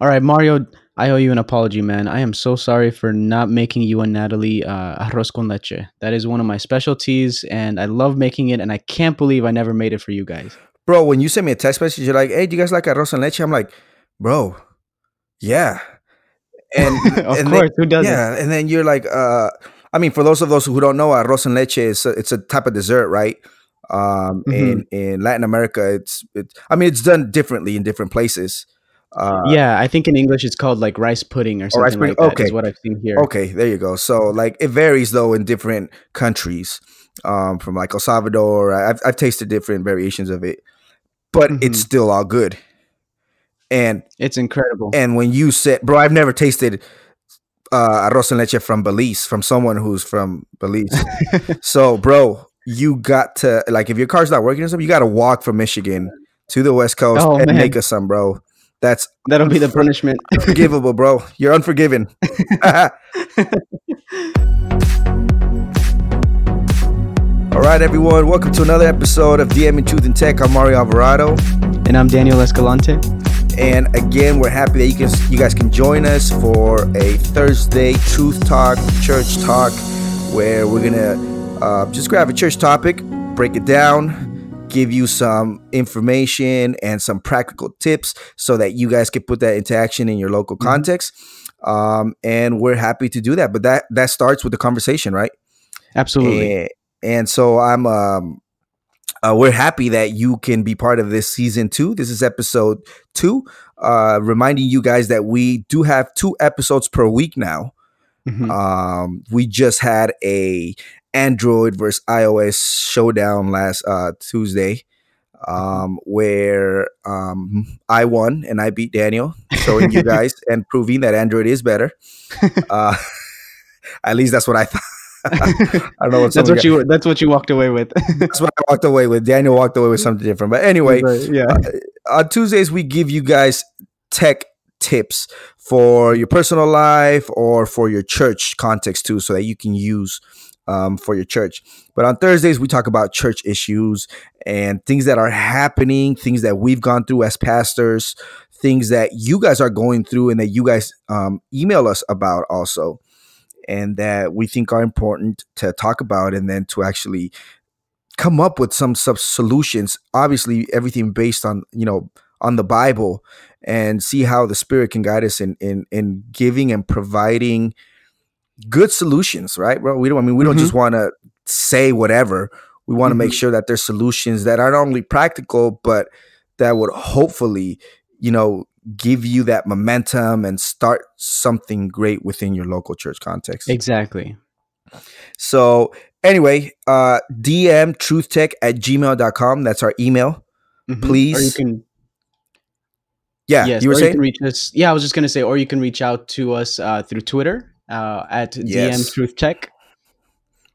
All right, Mario, I owe you an apology, man. I am so sorry for not making you and Natalie uh, arroz con leche. That is one of my specialties, and I love making it, and I can't believe I never made it for you guys. Bro, when you send me a text message, you're like, hey, do you guys like arroz con leche? I'm like, bro, yeah. And, of and course, then, who doesn't? yeah, and then you're like, uh, I mean, for those of those who don't know, arroz con leche is a, it's a type of dessert, right? Um, Mhm. in in Latin America, it's it's. I mean, it's done differently in different places. Uh, yeah, I think in English it's called like rice pudding or Oh, rice something like pudding, that. Is okay. what I've seen here. Okay, there you go. So like it varies though in different countries. Um, from like El Salvador, I've I've tasted different variations of it, but it's Mhm. still all good. And It's incredible. and when you said, bro, I've never tasted uh, arroz en leche from Belize from someone who's from Belize. so, bro, you got to like if your car's not working or something, you got to walk from Michigan to the West Coast Oh, and man. make us some, bro. That's That'll be the punishment. unforgivable, bro. You're unforgiven. All right, everyone. Welcome to another episode of DM in Truth and Tech. I'm Mario Alvarado. and I'm Daniel Escalante. And again, we're happy that you can you guys can join us for a Thursday Truth Talk, Church Talk, where we're gonna uh, just grab a church topic, break it down, give you some information and some practical tips so that you guys can put that into action in your local Mhm. context. Um, and we're happy to do that. But that that starts with the conversation, right? Absolutely. And, and so I'm um uh, we're happy that you can be part of this season two. This is episode two. Uh, reminding you guys that we do have two episodes per week now. Mhm. Um, we just had a Android versus iOS showdown last uh, Tuesday, um, where um, I won and I beat Daniel, showing you guys and proving that Android is better. Uh, at least that's what I thought. I don't know what that's what you. That's what you walked away with. that's what I walked away with. Daniel walked away with something different. But anyway, Right, yeah. on Tuesdays we give you guys tech tips for your personal life or for your church context too, so that you can use um, for your church. But on Thursdays we talk about church issues and things that are happening, things that we've gone through as pastors, things that you guys are going through, and that you guys um, email us about also. And that we think are important to talk about, and then to actually come up with some sub solutions obviously everything based on you know on the bible and see how the spirit can guide us in in in giving and providing good solutions right bro we don't i mean we don't just want to say whatever we want to make sure that there's solutions that are not only practical but that would hopefully you know give you that momentum and start something great within your local church context Exactly. so anyway, uh DM truthtech at gmail.com. That's our email. Mhm. Or you Please. can. Yeah, yes. you were you saying? can reach us. Yeah, I was just gonna say, or you can reach out to us uh, through Twitter uh, at Yes. DM Truth Tech.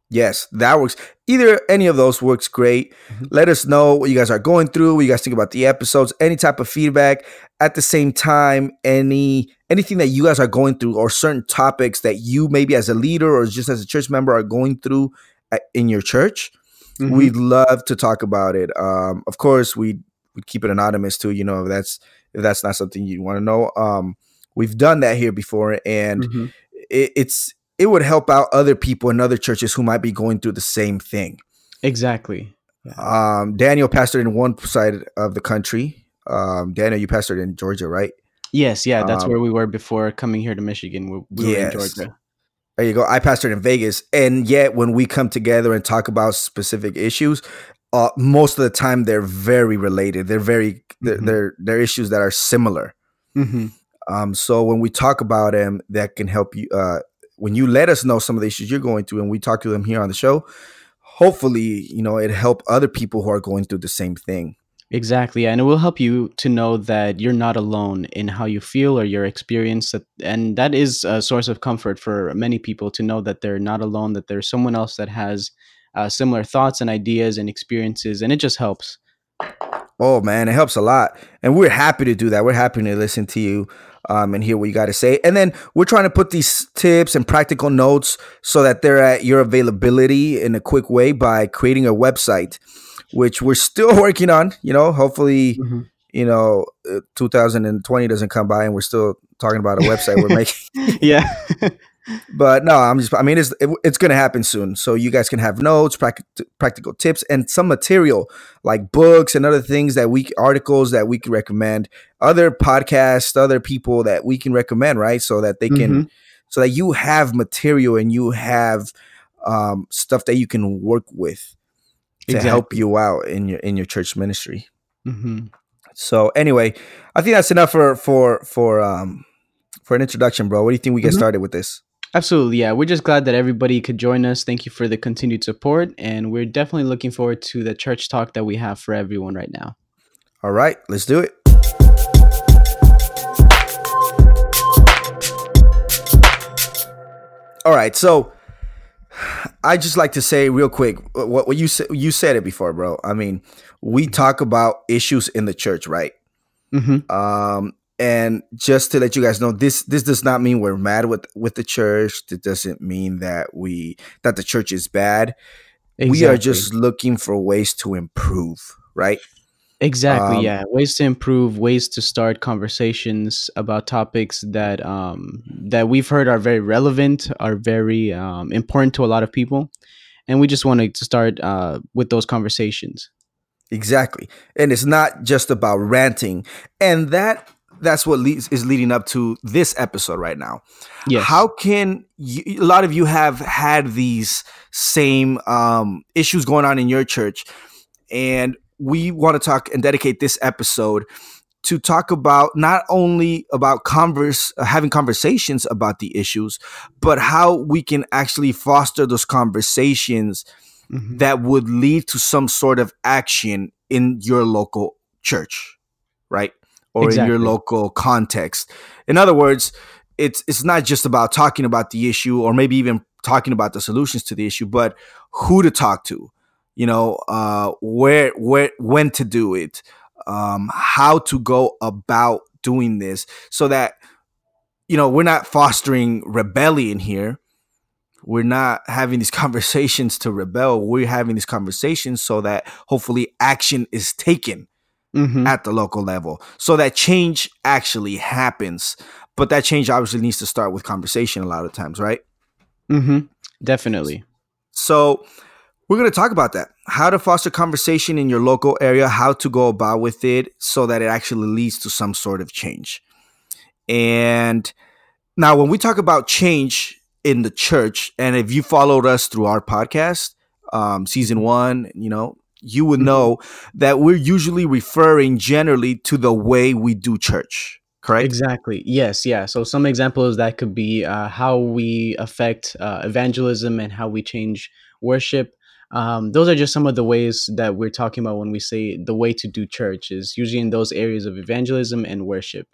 yes, that works. Either any of those works great. Mhm. Let us know what you guys are going through, what you guys think about the episodes, any type of feedback. At the same time, any anything that you guys are going through or certain topics that you maybe as a leader or just as a church member are going through at, in your church. Mhm. We'd love to talk about it. Um, of course, we we keep it anonymous too. You know, if that's if that's not something you want to know. Um, we've done that here before, and Mhm. It, it's it would help out other people in other churches who might be going through the same thing. Exactly. Um, Daniel pastored in one side of the country. Um, Daniel, you pastored in Georgia, right? Yes. Yeah. That's Um, where we were before coming here to Michigan. We, we were in Georgia. There you go. I pastored in Vegas, and yet when we come together and talk about specific issues, uh, most of the time they're very related. They're very they're, Mhm. they're they're issues that are similar. hmm Um, so when we talk about them, that can help you. Uh, when you let us know some of the issues you're going through, and we talk to them here on the show, hopefully, you know, it help other people who are going through the same thing. Exactly, and it will help you to know that you're not alone in how you feel or your experience, that, and that is a source of comfort for many people to know that they're not alone, that there's someone else that has uh, similar thoughts and ideas and experiences, and it just helps. Oh man, it helps a lot, and we're happy to do that. We're happy to listen to you um, and hear what you got to say. And then we're trying to put these tips and practical notes so that they're at your availability in a quick way by creating a website, which we're still working on. You know, hopefully you know, uh, 2020 doesn't come by and we're still talking about a website we're making. yeah. but no, I'm just. I mean, it's it, it's going to happen soon, so you guys can have notes, practic- practical tips, and some material like books and other things that we articles that we can recommend, other podcasts, other people that we can recommend, right? So that they can, Mhm. so that you have material and you have um, stuff that you can work with to help you out in your in your church ministry. Mhm. So anyway, I think that's enough for for for um for an introduction, bro. What do you think we get Mhm. started with this? Absolutely. Yeah. We're just glad that everybody could join us. Thank you for the continued support. And we're definitely looking forward to the church talk that we have for everyone right now. All right, let's do it. All right, so I just like to say real quick what, what you said. You said it before, bro. I mean, we talk about issues in the church, right? hmm Um, and just to let you guys know, this this does not mean we're mad with with the church. It doesn't mean that we that the church is bad. We are just looking for ways to improve, right? Exactly. Um, yeah. Ways to improve, ways to start conversations about topics that um, that we've heard are very relevant, are very um, important to a lot of people, and we just wanted to start uh, with those conversations. Exactly. And it's not just about ranting. And that that's what leads, is leading up to this episode right now. Yes. How can you, a lot of you have had these same um, issues going on in your church, and we want to talk and dedicate this episode to talk about not only about converse uh, having conversations about the issues, but how we can actually foster those conversations Mhm. that would lead to some sort of action in your local church, right? Or in your local context. In other words, it's it's not just about talking about the issue or maybe even talking about the solutions to the issue, but who to talk to, you know, uh, where where when to do it, um, how to go about doing this, so that you know we're not fostering rebellion here we're not having these conversations to rebel. We're having these conversations so that hopefully action is taken Mhm. at the local level so that change actually happens. But that change obviously needs to start with conversation a lot of times, right? Mm-hmm. Definitely. So we're going to talk about that. How to foster conversation in your local area, how to go about with it so that it actually leads to some sort of change. And now when we talk about change in the church, and if you followed us through our podcast, um, season one, you know, you would Mhm. know that we're usually referring generally to the way we do church, correct? Exactly. Yes. Yeah. So some examples that could be uh, how we affect uh, evangelism and how we change worship. Um, those are just some of the ways that we're talking about when we say the way to do church is usually in those areas of evangelism and worship.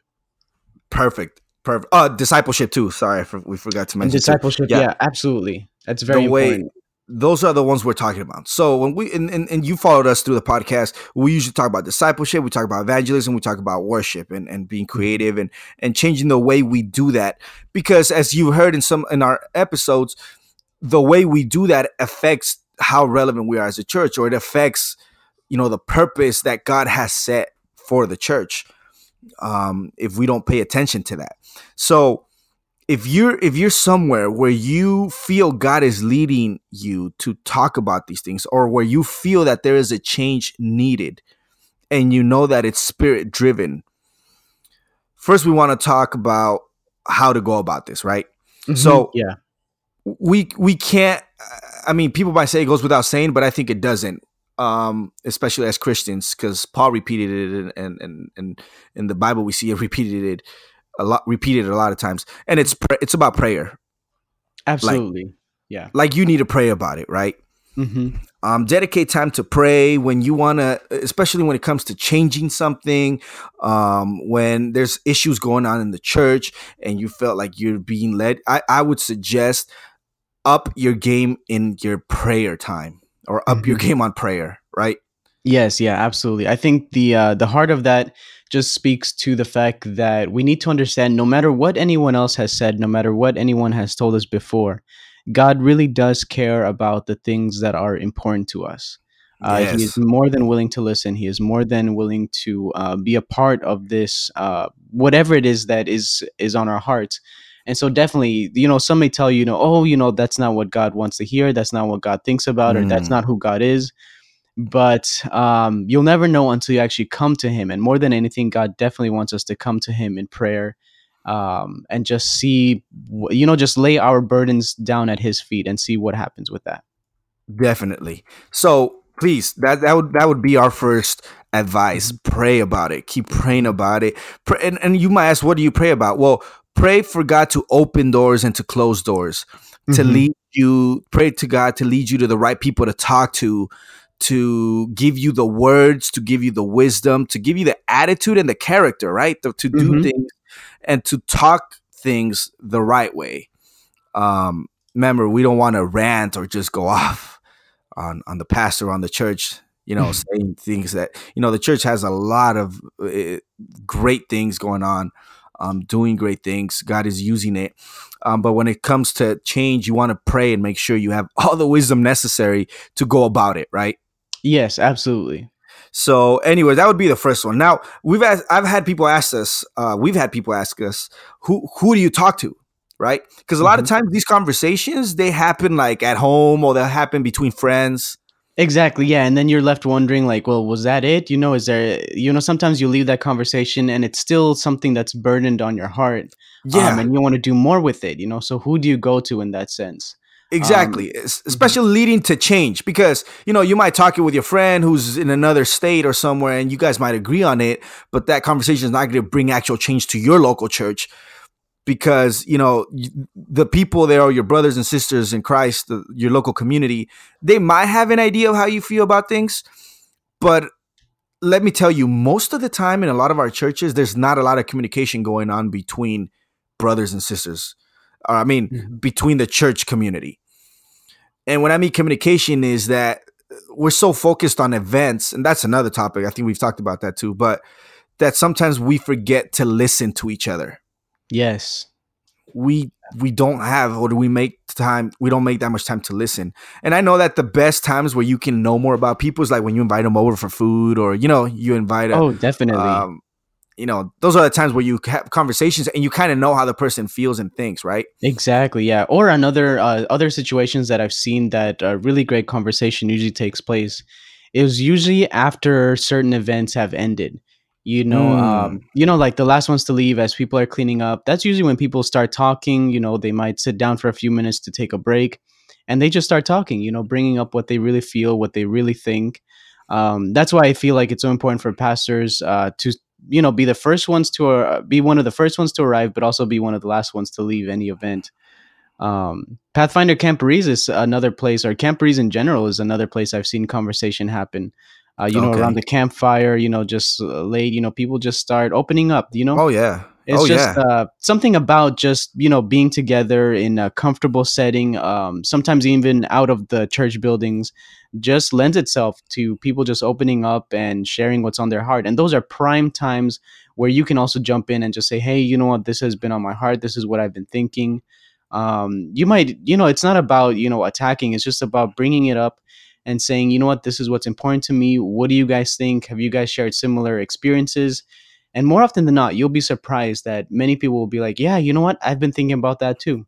Perfect. Perfect. Uh, discipleship too. Sorry, for- we forgot to mention too. discipleship. Yeah. Yeah. absolutely. That's very the way important. Those are the ones we're talking about. So when we and, and, and you followed us through the podcast, we usually talk about discipleship, we talk about evangelism, we talk about worship and, and being creative and and changing the way we do that. Because as you heard in some in our episodes, the way we do that affects how relevant we are as a church, or it affects, you know, the purpose that God has set for the church. Um, if we don't pay attention to that. So if you're if you're somewhere where you feel God is leading you to talk about these things or where you feel that there is a change needed and you know that it's spirit driven first we want to talk about how to go about this right Mhm. so yeah. we we can't i mean people might say it goes without saying but i think it doesn't um especially as christians because paul repeated it and and and in the bible we see it repeated it a lot repeated a lot of times and it's it's about prayer Absolutely. yeah. like you need to pray about it right hmm um, dedicate time to pray when you want to especially when it comes to changing something um, when there's issues going on in the church and you felt like you're being led I, I would suggest up your game in your prayer time or up your Mhm. game on prayer right Yes, yeah, absolutely. I think the uh, the heart of that just speaks to the fact that we need to understand no matter what anyone else has said, no matter what anyone has told us before, God really does care about the things that are important to us. Uh, he is more than willing to listen. He is more than willing to uh, be a part of this, uh, whatever it is that is is on our hearts. And so, definitely, you know, some may tell you, you know, oh, you know, that's not what God wants to hear. That's not what God thinks about, or that's Mm, not who God is. But um, you'll never know until you actually come to Him. And more than anything, God definitely wants us to come to Him in prayer um, and just see, you know, just lay our burdens down at His feet and see what happens with that. definitely. So please, that that would that would be our first advice. Mhm. Pray about it. Keep praying about it. Pray, and, and you might ask, what do you pray about? Well, pray for God to open doors and to close doors, to Mhm. lead you. Pray to God to lead you to the right people to talk to, to give you the words, to give you the wisdom, to give you the attitude and the character, right? To, to do Mhm. things and to talk things the right way. Um, remember, we don't want to rant or just go off on on the pastor on the church. You know, saying things that you know the church has a lot of uh, great things going on, um, doing great things. God is using it. Um, but when it comes to change, you want to pray and make sure you have all the wisdom necessary to go about it, right? Yes, absolutely. So, anyway, that would be the first one. Now, we've asked, I've had people ask us, uh, we've had people ask us, who who do you talk to, right? Because a lot of Mhm. times these conversations they happen like at home or they happen between friends. Exactly. Yeah. And then you're left wondering, like, well, was that it? You know, is there, you know, sometimes you leave that conversation and it's still something that's burdened on your heart. Yeah, Um, and you want to do more with it, you know? So who do you go to in that sense? Exactly. Um, Es- Especially leading to change because you know you might talk it with your friend who's in another state or somewhere, and you guys might agree on it, but that conversation is not going to bring actual change to your local church because you know the people there are your brothers and sisters in Christ, the, your local community. They might have an idea of how you feel about things, but let me tell you, most of the time in a lot of our churches, there's not a lot of communication going on between brothers and sisters. Or, I mean, Mhm. between the church community. And when I mean communication, is that we're so focused on events, and that's another topic. I think we've talked about that too, but that sometimes we forget to listen to each other. Yes. We we don't have or do we make time we don't make that much time to listen and i know that the best times where you can know more about people is like when you invite them over for food or you know you invite a, Oh, definitely. um, you know those are the times where you have conversations and you kind of know how the person feels and thinks right Exactly, yeah. Or another uh, other situations that I've seen that a really great conversation usually takes place is usually after certain events have ended. You know, Mm. um, you know, like the last ones to leave as people are cleaning up. That's usually when people start talking. You know, they might sit down for a few minutes to take a break, and they just start talking. You know, bringing up what they really feel, what they really think. Um, that's why I feel like it's so important for pastors uh, to you know be the first ones to uh, be one of the first ones to arrive but also be one of the last ones to leave any event. Um, pathfinder camporees is another place or camporees in general is another place i've seen conversation happen. Uh, you know around the campfire you know just uh, late you know people just start opening up you know? Oh yeah it's oh just yeah. uh, something about just you know being together in a comfortable setting um, sometimes even out of the church buildings just lends itself to people just opening up and sharing what's on their heart. And those are prime times where you can also jump in and just say hey you know what? This has been on my heart. This is what i've been thinking. Um, you might you know it's not about you know attacking. It's just about bringing it up and saying you know what? This is what's important to me. What do you guys think? Have you guys shared similar experiences and more often than not, you'll be surprised that many people will be like, yeah, you know what? I've been thinking about that too.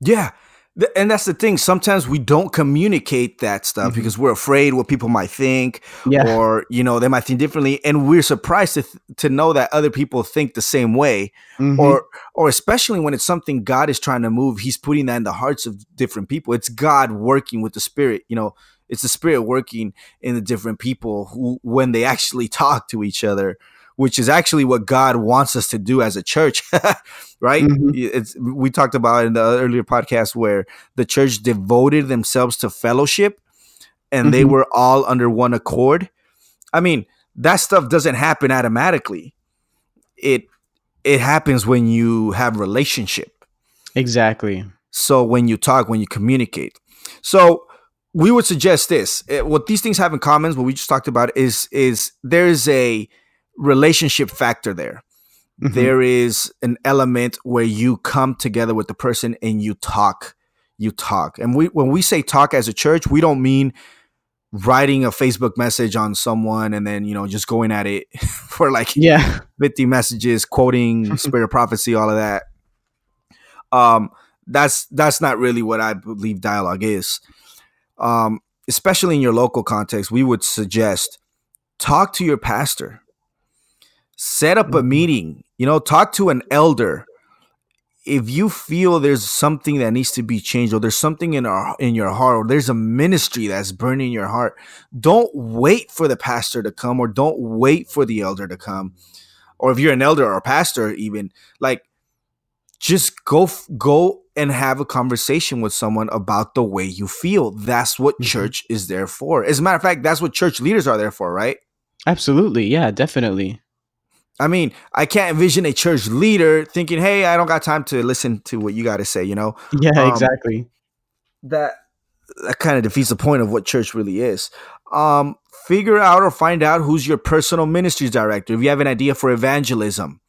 Yeah. Th- And that's the thing. Sometimes we don't communicate that stuff Mhm. because we're afraid what people might think, Yeah. or you know they might think differently, and we're surprised to th- to know that other people think the same way, Mhm. or or especially when it's something God is trying to move, He's putting that in the hearts of different people. It's God working with the Spirit. You know, it's the Spirit working in the different people who when they actually talk to each other, which is actually what God wants us to do as a church, right? Mhm. It's we talked about in the earlier podcast where the church devoted themselves to fellowship and they Mhm. were all under one accord. I mean, that stuff doesn't happen automatically. It it happens when you have relationship. exactly. So when you talk, when you communicate. So we would suggest this. Eh, What these things have in common, what we just talked about, is is there is a relationship factor there. Mhm. There is an element where you come together with the person and you talk. You talk. And we when we say talk as a church, we don't mean writing a Facebook message on someone and then you know just going at it for like Yeah. 50 messages, quoting spirit of prophecy, all of that. Um, that's that's not really what I believe dialogue is. Um, especially in your local context, we would suggest talk to your pastor, set up a Mhm. meeting. You know, talk to an elder. If you feel there's something that needs to be changed, or there's something in our in your heart, or there's a ministry that's burning your heart, don't wait for the pastor to come, or don't wait for the elder to come or if you're an elder or a pastor even like just go go and have a conversation with someone about the way you feel that's what Mhm. church is there for as a matter of fact that's what church leaders are there for right Absolutely. Yeah, definitely. I mean i can't envision a church leader thinking hey i don't got time to listen to what you got to say you know Yeah, Um, exactly. that that kind of defeats the point of what church really is. Um, figure out or find out who's your personal ministries director. If you have an idea for evangelism,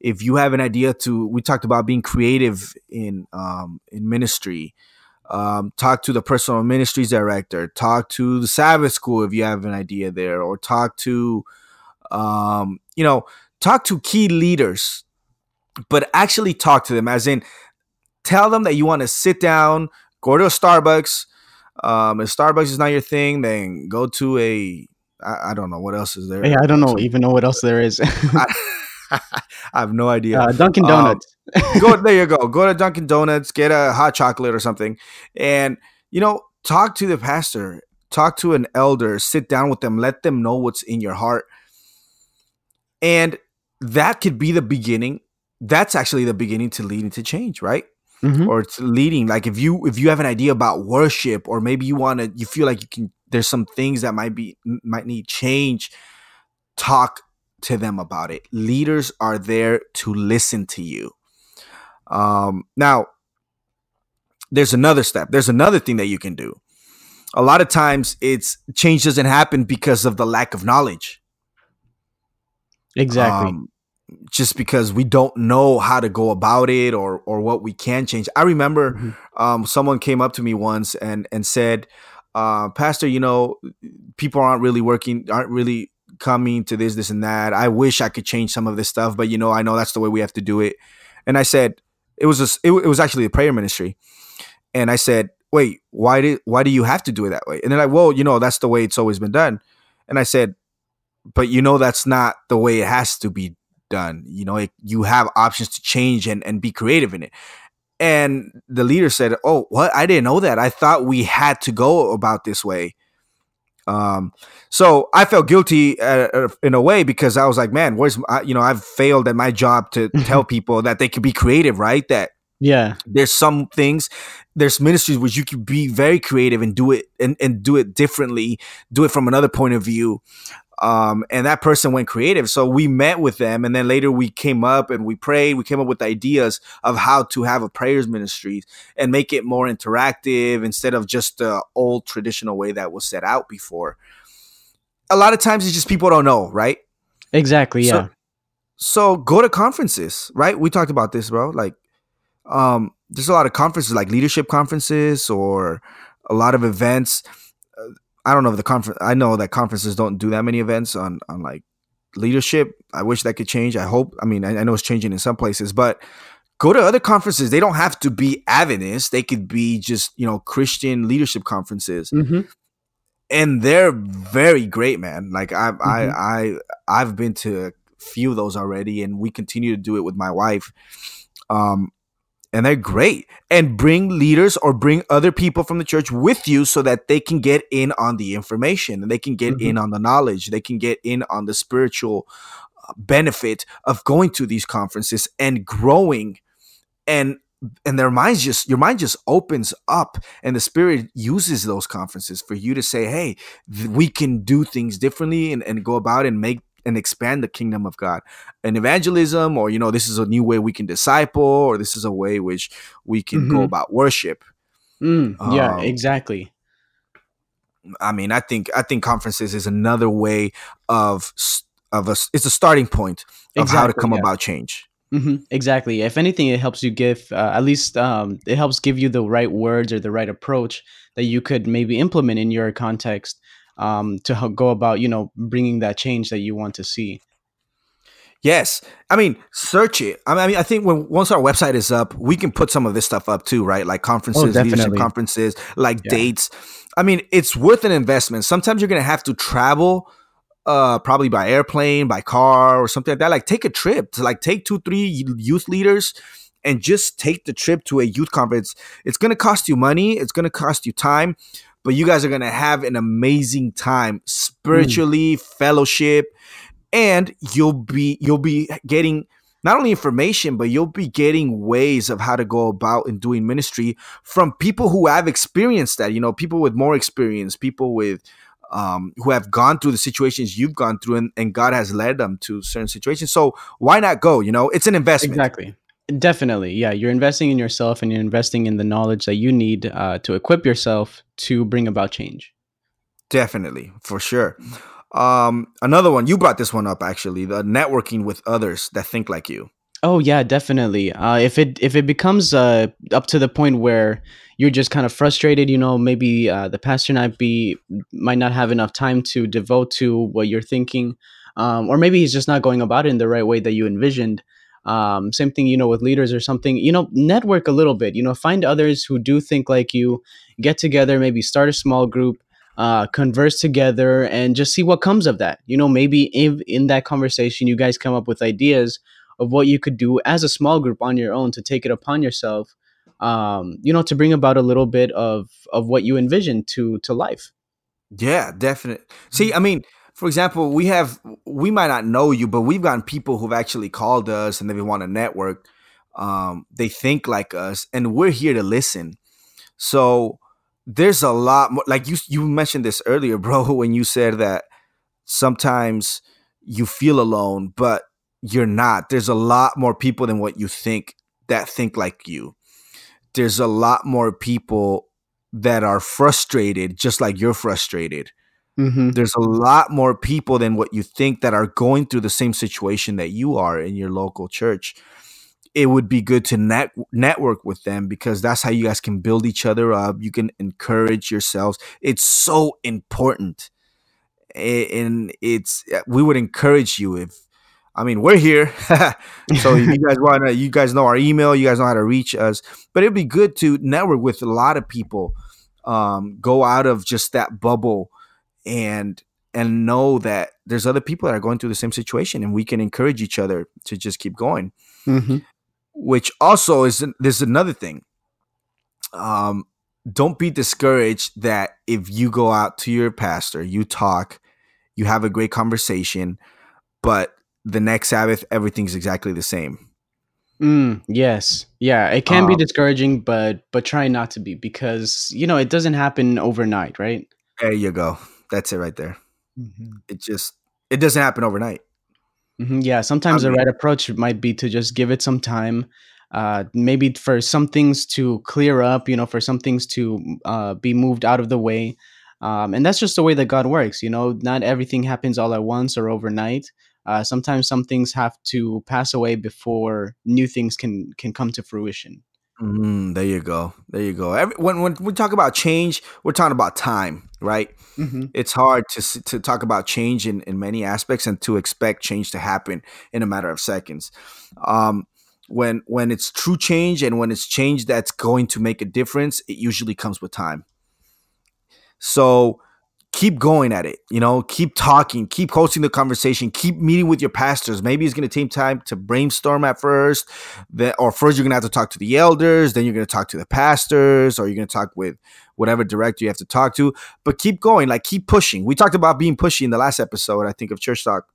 if you have an idea to, we talked about being creative in um, in ministry. Um, talk to the personal ministries director. Talk to the Sabbath school if you have an idea there, or talk to, um, you know, talk to key leaders, but actually talk to them, as in tell them that you want to sit down, go to a Starbucks. Um, if Starbucks is not your thing, then go to a I, I don't know what else is there. Yeah, I don't know even know what else there is. I, I have no idea. uh, Dunkin' Um, Donuts. go there you go. Go to Dunkin' Donuts, get a hot chocolate or something, and you know, talk to the pastor, talk to an elder, sit down with them, let them know what's in your heart, and that could be the beginning. That's actually the beginning to leading to change, right? Mhm. or it's leading like if you if you have an idea about worship or maybe you want to you feel like you can there's some things that might be might need change talk to them about it leaders are there to listen to you um now there's another step there's another thing that you can do a lot of times it's change doesn't happen because of the lack of knowledge Exactly. um, just because we don't know how to go about it or or what we can change. I remember Mhm. um, someone came up to me once and and said, uh, "Pastor, you know, people aren't really working, aren't really coming to this, this, and that. I wish I could change some of this stuff, but you know, I know that's the way we have to do it." And I said, "It was a, it, it was actually a prayer ministry," and I said, "Wait, why did why do you have to do it that way?" And they're like, "Well, you know, that's the way it's always been done." And I said, "But you know, that's not the way it has to be done. You know, it, you have options to change and, and be creative in it. And the leader said, Oh, what? I didn't know that. I thought we had to go about this way. Um, so I felt guilty uh, uh, in a way because I was like, man, where's, my, you know, I've failed at my job to tell people that they could be creative, right? That yeah. there's some things there's ministries which you can be very creative and do it and, and do it differently do it from another point of view um, and that person went creative so we met with them and then later we came up and we prayed we came up with ideas of how to have a prayers ministry and make it more interactive instead of just the old traditional way that was set out before a lot of times it's just people don't know right Exactly. So- Yeah. so go to conferences, right? We talked about this, bro. Like, um, there's a lot of conferences, like leadership conferences, or a lot of events. I don't know if the conference. I know that conferences don't do that many events on on like leadership. I wish that could change. I hope. I mean, I, I know it's changing in some places, but go to other conferences. They don't have to be Adventist. They could be just you know Christian leadership conferences hmm and they're very great, man. Like I, Mhm. I, I, I've been to a few of those already, and we continue to do it with my wife. Um, and they're great. And bring leaders or bring other people from the church with you so that they can get in on the information and they can get Mhm. in on the knowledge. They can get in on the spiritual uh, benefit of going to these conferences and growing and and their minds just your mind just opens up and the spirit uses those conferences for you to say hey th- we can do things differently and, and go about and make and expand the kingdom of god and evangelism or you know this is a new way we can disciple or this is a way which we can go Mhm. about worship Mm, yeah. Um, Exactly. i mean i think i think conferences is another way of of us it's a starting point of how to come yeah. about change hmm exactly. If anything, it helps you give uh, at least um, it helps give you the right words or the right approach that you could maybe implement in your context um, to go about you know bringing that change that you want to see. Yes, I mean, search it. I mean, I think when once our website is up, we can put some of this stuff up too, right? Like Oh, conferences, leadership conferences, like Yeah. dates. I mean, it's worth an investment. Sometimes you're gonna have to travel, uh, probably by airplane, by car, or something like that. Like, take a trip to like take two, three youth leaders, and just take the trip to a youth conference. It's gonna cost you money. It's gonna cost you time, but you guys are gonna have an amazing time Mm, spiritually, fellowship and you'll be you'll be getting not only information but you'll be getting ways of how to go about in doing ministry from people who have experienced that you know people with more experience people with um, who have gone through the situations you've gone through and, and god has led them to certain situations. So why not go you know? It's an investment. Exactly. Definitely. Yeah, you're investing in yourself and you're investing in the knowledge that you need uh, to equip yourself to bring about change. definitely for sure um, another one you brought this one up actually the networking with others that think like you Oh yeah, definitely. Uh, if it if it becomes uh, up to the point where you're just kind of frustrated, you know, maybe uh, the pastor might be might not have enough time to devote to what you're thinking, um, or maybe he's just not going about it in the right way that you envisioned. Um, same thing, you know, with leaders or something. You know, network a little bit. You know, find others who do think like you. Get together, maybe start a small group, uh, converse together, and just see what comes of that. You know, maybe if in that conversation you guys come up with ideas of what you could do as a small group on your own to take it upon yourself um you know to bring about a little bit of of what you envision to to life Yeah, definitely. See, I mean, for example, we have we might not know you, but we've gotten people who've actually called us and they want to network. Um, they think like us, and we're here to listen. So there's a lot more. Like you, you mentioned this earlier, bro, when you said that sometimes you feel alone, but you're not. There's a lot more people than what you think that think like you. There's a lot more people that are frustrated, just like you're frustrated mm-hmm there's a lot more people than what you think that are going through the same situation that you are in your local church. It would be good to net network with them because that's how you guys can build each other up. You can encourage yourselves. It's so important, and it's we would encourage you if. I mean, we're here, so if you guys want to, you guys know our email. You guys know how to reach us. But it'd be good to network with a lot of people. Um, go out of just that bubble and and know that there's other people that are going through the same situation and we can encourage each other to just keep going. Mm-hmm. Which also is there's another thing. Um don't be discouraged that if you go out to your pastor you talk you have a great conversation but the next sabbath everything's exactly the same. Mm, yes. Yeah it can be um discouraging but but try not to be because you know it doesn't happen overnight right? There you go that's it right there. Hmm it just it doesn't happen overnight. Hmm yeah i sometimes the right approach might be to just give it some time uh maybe for some things to clear up you know for some things to uh be moved out of the way um and that's just the way that god works you know? Not everything happens all at once or overnight uh sometimes some things have to pass away before new things can can come to fruition Mm, there you go. There you go. Every, when when we talk about change, we're talking about time, right? hmm It's hard to to talk about change in, in many aspects and to expect change to happen in a matter of seconds. Um, when when it's true change and when it's change that's going to make a difference, it usually comes with time. So keep going at it. You know, keep talking, keep hosting the conversation, keep meeting with your pastors. Maybe it's going to take time to brainstorm at first, then, or first you're going to have to talk to the elders, then you're going to talk to the pastors, or you're going to talk with whatever director you have to talk to. But keep going, like keep pushing. We talked about being pushy in the last episode, I think, of Church Talk.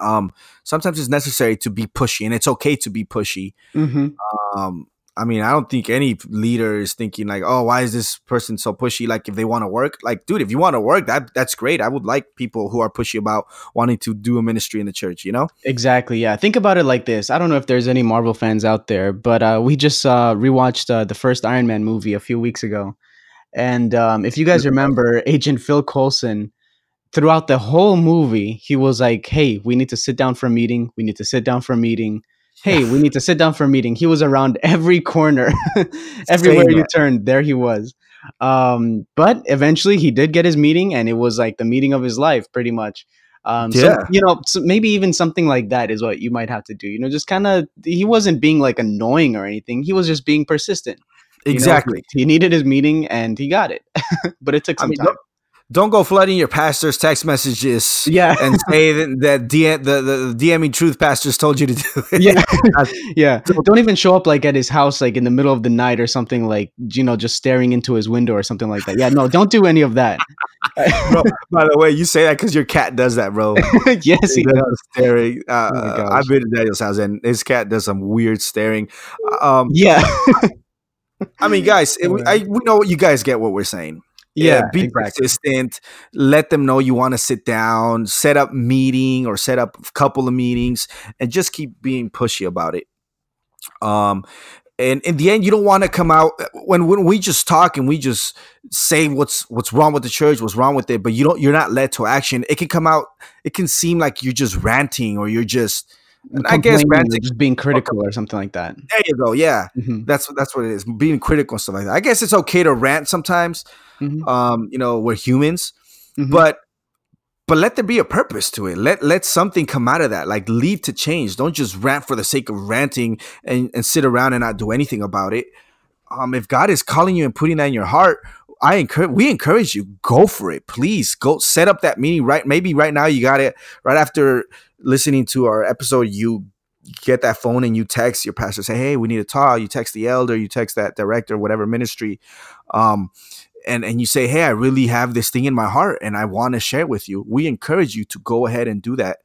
Um, sometimes it's necessary to be pushy, and it's okay to be pushy hmm um, I mean, I don't think any leader is thinking like, "Oh, why is this person so pushy?" Like, if they want to work, like, dude, if you want to work, that that's great. I would like people who are pushy about wanting to do a ministry in the church. You know? exactly yeah think about it like this i don't know if there's any marvel fans out there but uh we just uh rewatched uh, the first iron man movie a few weeks ago and um if you guys remember agent phil coulson throughout the whole movie, he was like, "Hey, we need to sit down for a meeting. We need to sit down for a meeting." Hey, we need to sit down for a meeting. He was around every corner, everywhere you turned, there he was. Um, but eventually he did get his meeting, and it was like the meeting of his life, pretty much. Um, so you know, so maybe even something like that is what you might have to do. You know, just kind of he wasn't being like annoying or anything. He was just being persistent. You know, Exactly. he, needed his meeting and he got it, but it took I some mean, time. Don't, go flooding your pastor's text messages Yeah, and say that, that DM, the, the DMing truth pastors told you to do it. yeah, yeah. Don't even show up like at his house, like in the middle of the night or something, like you know, just staring into his window or something like that. Yeah, no, don't do any of that. bro. By the way, you say that because your cat does that, bro. yes, he He does does. staring. Uh, Oh. I've been to Daniel's house and his cat does some weird staring. Um, Yeah, I mean, guys, it, I, we know you guys get what we're saying. Yeah, be exactly. persistent. Let them know you want to sit down, set up meeting or set up a couple of meetings, and just keep being pushy about it. Um, and in the end, you don't want to come out when when we just talk and we just say what's what's wrong with the church, what's wrong with it, but you don't you're not led to action. It can come out. It can seem like you're just ranting or you're just. I guess ranting. just being critical or something like that. There you go. Yeah, Mhm, that's that's what it is. Being critical and stuff like that. I guess it's okay to rant sometimes. mhm, Um, you know, we're humans mhm. but but let there be a purpose to it let let something come out of that like lead to change don't just rant for the sake of ranting and, and sit around and not do anything about it um if god is calling you and putting that in your heart i encourage we encourage you go for it please go set up that meeting right maybe right now you got it right after listening to our episode you get that phone and you text your pastor say hey we need to talk you text the elder you text that director whatever ministry um and and you say, "Hey, I really have this thing in my heart, and I want to share it with you." We encourage you to go ahead and do that.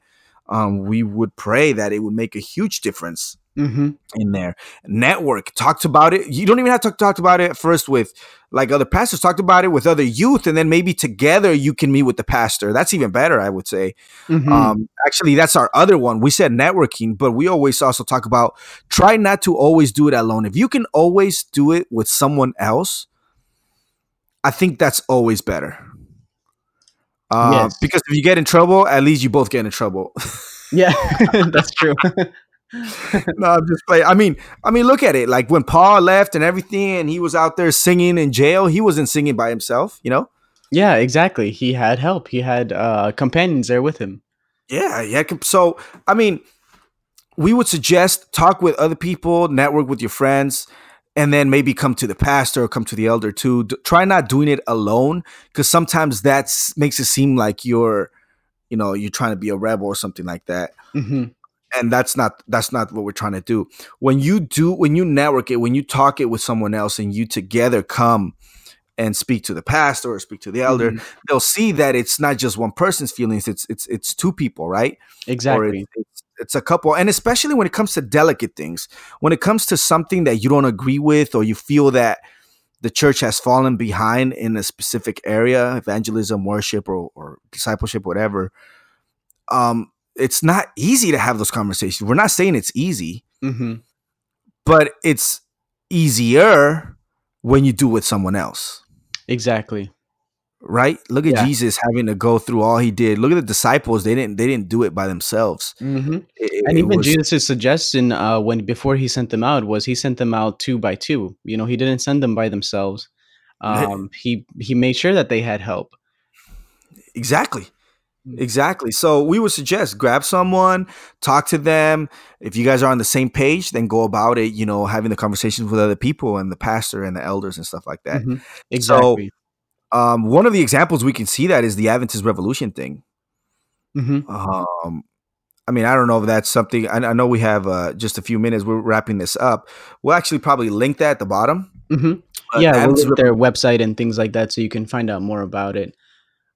Um, we would pray that it would make a huge difference Mhm. in there. Network talked about it. You don't even have to talk about it first with like other pastors. Talked about it with other youth, and then maybe together you can meet with the pastor. That's even better, I would say. Mhm. Um, actually, that's our other one. We said networking, but we always also talk about try not to always do it alone. If you can always do it with someone else, I think that's always better. Uh, Yes. Because if you get in trouble, at least you both get in trouble. yeah, that's true. no, I'm just playing. I mean, I mean, look at it. Like when Paul left and everything, and he was out there singing in jail. He wasn't singing by himself, you know. yeah, exactly. He had help. He had uh, companions there with him. Yeah, yeah. So, I mean, we would suggest talk with other people, network with your friends, and then maybe come to the pastor or come to the elder too. D- try not doing it alone because sometimes that makes it seem like you're, you know, you're trying to be a rebel or something like that. hmm And that's not that's not what we're trying to do. When you do when you network it, when you talk it with someone else, and you together come and speak to the pastor or speak to the elder, Mhm. they'll see that it's not just one person's feelings; it's it's it's two people, right? Exactly. it's, it's, it's a couple and especially when it comes to delicate things when it comes to something that you don't agree with or you feel that the church has fallen behind in a specific area evangelism worship or, or discipleship whatever um it's not easy to have those conversations we're not saying it's easy hmm but it's easier when you do with someone else Exactly. right look at Yeah. jesus having to go through all he did look at the disciples they didn't they didn't do it by themselves hmm It- it- And it even was- Jesus' suggestion uh, when before he sent them out was he sent them out two by two. You know, he didn't send them by themselves. Um, he he made sure that they had help. Exactly. Mm. Exactly. So we would suggest grab someone, talk to them. If you guys are on the same page, then go about it, you know, having the conversations with other people and the pastor and the elders and stuff like that. Mhm. Exactly. Um, one of the examples we can see that is the Adventist Revolution thing. hmm Um, I mean, I don't know if that's something. I, I know we have uh, just a few minutes. We're wrapping this up. We'll actually probably link that at the bottom. hmm But yeah, we'll link their website and things like that, so you can find out more about it.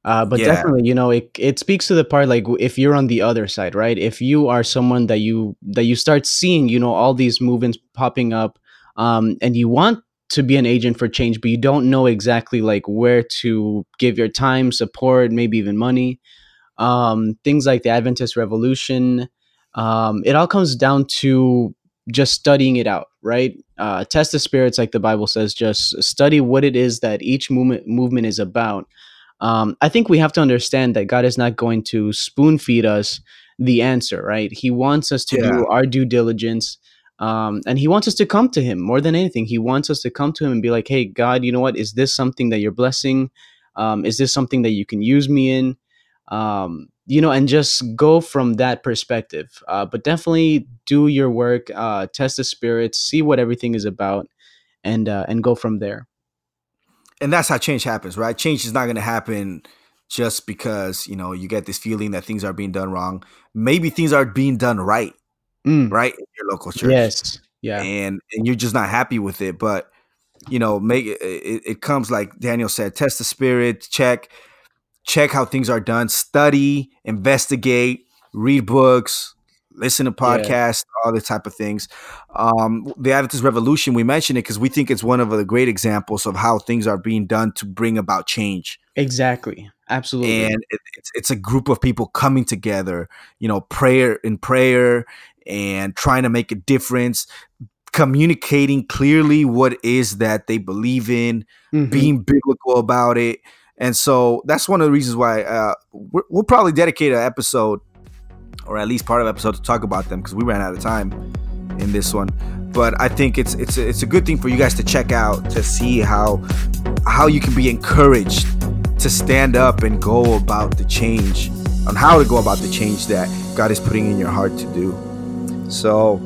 Uh, but Yeah. definitely, you know, it it speaks to the part like if you're on the other side, right? If you are someone that you that you start seeing, you know, all these movements popping up, um, and you want to be an agent for change, but you don't know exactly like where to give your time, support, maybe even money. Um, things like the Adventist Revolution. Um, it all comes down to just studying it out, right? Uh, test the spirits, like the Bible says. Just study what it is that each movement movement is about. Um, I think we have to understand that God is not going to spoon feed us the answer, right? He wants us to Yeah. do our due diligence. Um, and he wants us to come to him more than anything. He wants us to come to him and be like, hey, God, you know what? Is this something that you're blessing? Um, is this something that you can use me in? Um, you know, and just go from that perspective. Uh, but definitely do your work, uh, test the spirits, see what everything is about, and uh, and go from there. And that's how change happens, right? Change is not going to happen just because you know you get this feeling that things are being done wrong. Maybe things are being done right, Mm, right in your local church, Yes. Yeah. and and you're just not happy with it. But you know, make it, it, it comes like Daniel said: test the spirit, check, check how things are done, study, investigate, read books, listen to Yeah. podcasts, all the type of things. Um, the Adventist Revolution, we mentioned it because we think it's one of the great examples of how things are being done to bring about change. Exactly. Absolutely. And it, it's it's a group of people coming together, you know, prayer in prayer and trying to make a difference, communicating clearly what is that they believe in, Mhm. being biblical about it. And so that's one of the reasons why uh, we're, we'll probably dedicate an episode or at least part of episode to talk about them because we ran out of time in this one. But I think it's it's it's a good thing for you guys to check out to see how how you can be encouraged to stand up and go about the change on how to go about the change that God is putting in your heart to do. So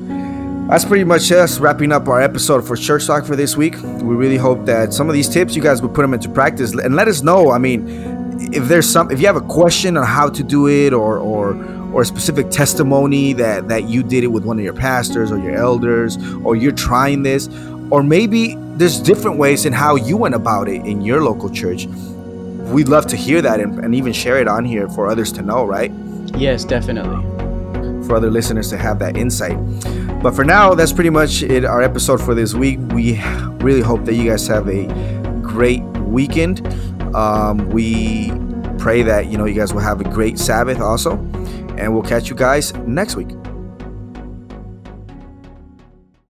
that's pretty much us wrapping up our episode for Church Talk for this week. We really hope that some of these tips you guys will put them into practice and let us know. I mean, if there's some, if you have a question on how to do it or or or a specific testimony that that you did it with one of your pastors or your elders or you're trying this or maybe there's different ways in how you went about it in your local church we'd love to hear that and, and even share it on here for others to know right Yes, definitely. for other listeners to have that insight. But for now, that's pretty much it. Our episode for this week. We really hope that you guys have a great weekend. Um, we pray that you know you guys will have a great Sabbath also, and we'll catch you guys next week.